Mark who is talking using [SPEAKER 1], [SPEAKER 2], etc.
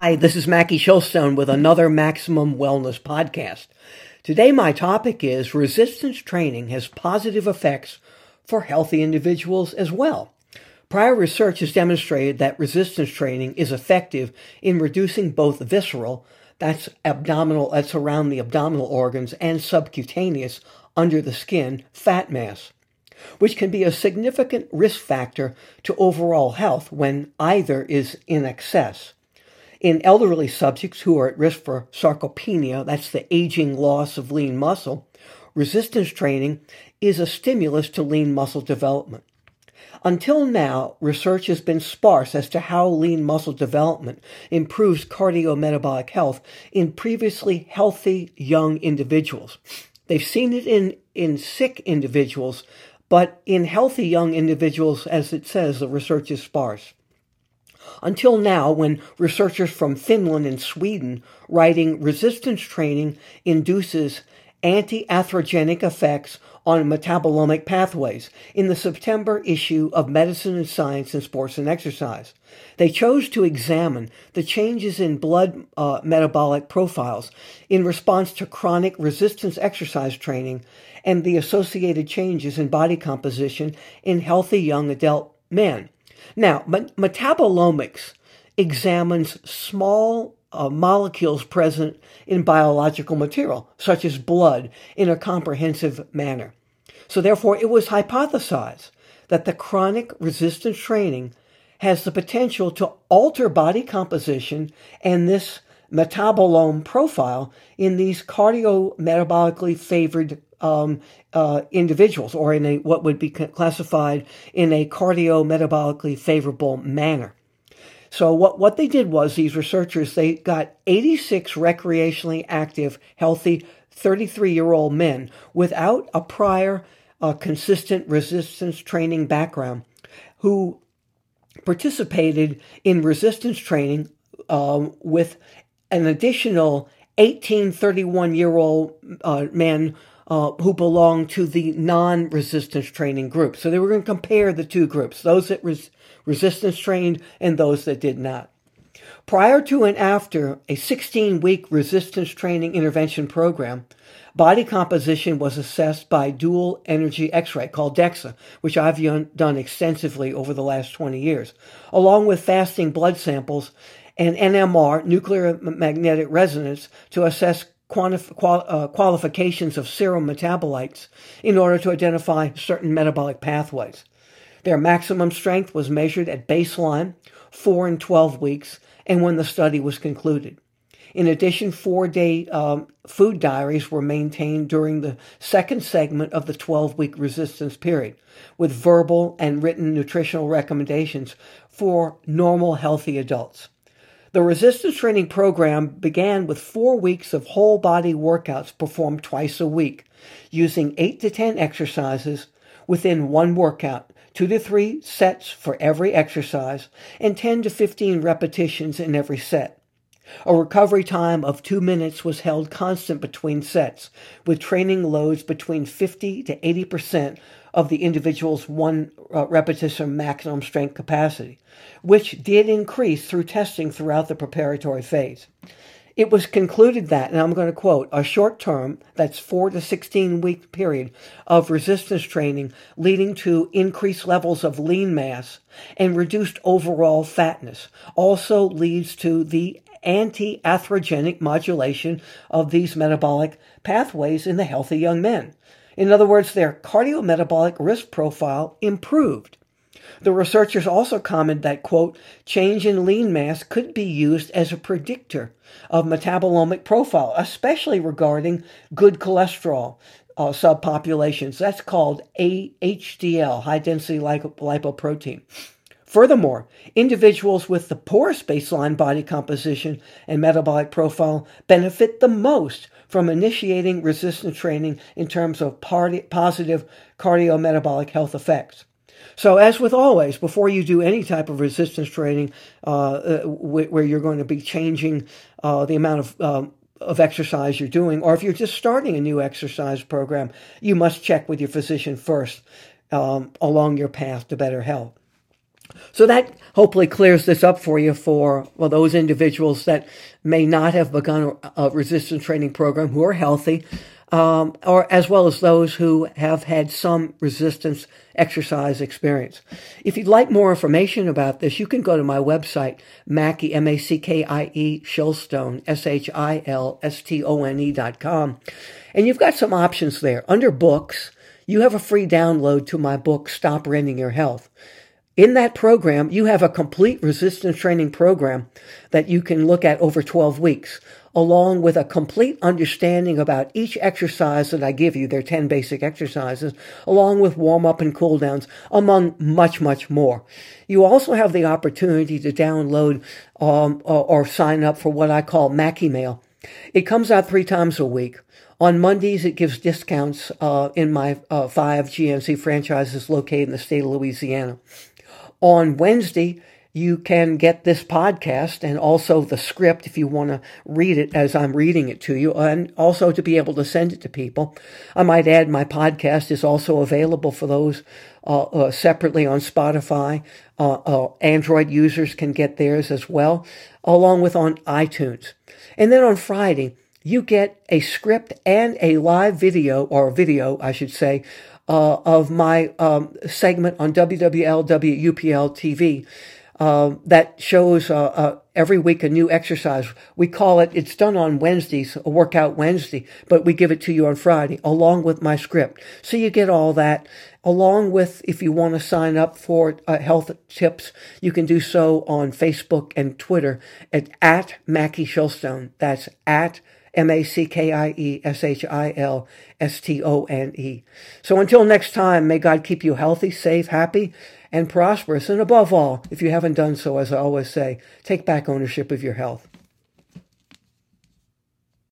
[SPEAKER 1] Hi, this is Mackie Shilstone with another Maximum Wellness podcast. Today, my topic is resistance training has positive effects for healthy individuals as well. Prior research has demonstrated that resistance training is effective in reducing both visceral, that's abdominal, that's around the abdominal organs, and subcutaneous, under the skin, fat mass, which can be a significant risk factor to overall health when either is in excess. In elderly subjects who are at risk for sarcopenia, that's the aging loss of lean muscle, resistance training is a stimulus to lean muscle development. Until now, research has been sparse as to how lean muscle development improves cardiometabolic health in previously healthy young individuals. They've seen it in, in sick individuals, but in healthy young individuals, as it says, the research is sparse until now when researchers from Finland and Sweden writing resistance training induces anti-atherogenic effects on metabolomic pathways in the September issue of Medicine and Science in Sports and Exercise. They chose to examine the changes in blood uh, metabolic profiles in response to chronic resistance exercise training and the associated changes in body composition in healthy young adult men. Now, metabolomics examines small uh, molecules present in biological material, such as blood, in a comprehensive manner. So, therefore, it was hypothesized that the chronic resistance training has the potential to alter body composition and this metabolome profile in these cardiometabolically favored um, uh, individuals or in a what would be classified in a cardiometabolically favorable manner. So what, what they did was these researchers, they got 86 recreationally active, healthy 33 year old men without a prior uh, consistent resistance training background who participated in resistance training um, with an additional 18 31 year old uh, men uh, who belong to the non resistance training group. So they were going to compare the two groups those that res- resistance trained and those that did not. Prior to and after a 16 week resistance training intervention program, body composition was assessed by dual energy X ray called DEXA, which I've done extensively over the last 20 years, along with fasting blood samples and NMR, nuclear magnetic resonance, to assess quantif- qual- uh, qualifications of serum metabolites in order to identify certain metabolic pathways. Their maximum strength was measured at baseline, 4 and 12 weeks, and when the study was concluded. In addition, four day um, food diaries were maintained during the second segment of the 12 week resistance period, with verbal and written nutritional recommendations for normal, healthy adults. The resistance training program began with four weeks of whole body workouts performed twice a week, using eight to 10 exercises within one workout, two to three sets for every exercise, and 10 to 15 repetitions in every set. A recovery time of two minutes was held constant between sets, with training loads between 50 to 80 percent of the individual's one uh, repetition maximum strength capacity, which did increase through testing throughout the preparatory phase. It was concluded that, and I'm going to quote, a short term, that's 4 to 16 week period of resistance training leading to increased levels of lean mass and reduced overall fatness also leads to the anti atherogenic modulation of these metabolic pathways in the healthy young men. In other words, their cardiometabolic risk profile improved. The researchers also commented that, quote, change in lean mass could be used as a predictor of metabolomic profile, especially regarding good cholesterol uh, subpopulations. That's called HDL, high density lipoprotein. Furthermore, individuals with the poorest baseline body composition and metabolic profile benefit the most from initiating resistance training in terms of positive cardiometabolic health effects. So, as with always, before you do any type of resistance training uh, uh, where you're going to be changing uh, the amount of um, of exercise you're doing, or if you're just starting a new exercise program, you must check with your physician first um, along your path to better health. So that hopefully clears this up for you for well, those individuals that may not have begun a resistance training program who are healthy, um, or as well as those who have had some resistance exercise experience. If you'd like more information about this, you can go to my website, Mackie, M-A-C-K-I-E, Shilstone, S-H-I-L-S-T-O-N-E dot com. And you've got some options there. Under books, you have a free download to my book, Stop Renting Your Health. In that program, you have a complete resistance training program that you can look at over 12 weeks, along with a complete understanding about each exercise that I give you. There are 10 basic exercises, along with warm up and cool downs, among much, much more. You also have the opportunity to download um, or, or sign up for what I call Mackie Mail. It comes out three times a week. On Mondays, it gives discounts uh, in my uh, five GNC franchises located in the state of Louisiana. On Wednesday, you can get this podcast and also the script if you want to read it as I'm reading it to you, and also to be able to send it to people. I might add my podcast is also available for those uh, uh, separately on Spotify. Uh, uh Android users can get theirs as well, along with on iTunes. And then on Friday, you get a script and a live video, or video, I should say, uh, of my um, segment on WWL-WUPL TV uh, that shows uh, uh, every week a new exercise. We call it, it's done on Wednesdays, a workout Wednesday, but we give it to you on Friday along with my script. So you get all that along with if you want to sign up for uh, health tips, you can do so on Facebook and Twitter at, at Mackie Shilstone. That's at M A C K I E S H I L S T O N E. So until next time, may God keep you healthy, safe, happy, and prosperous. And above all, if you haven't done so, as I always say, take back ownership of your health.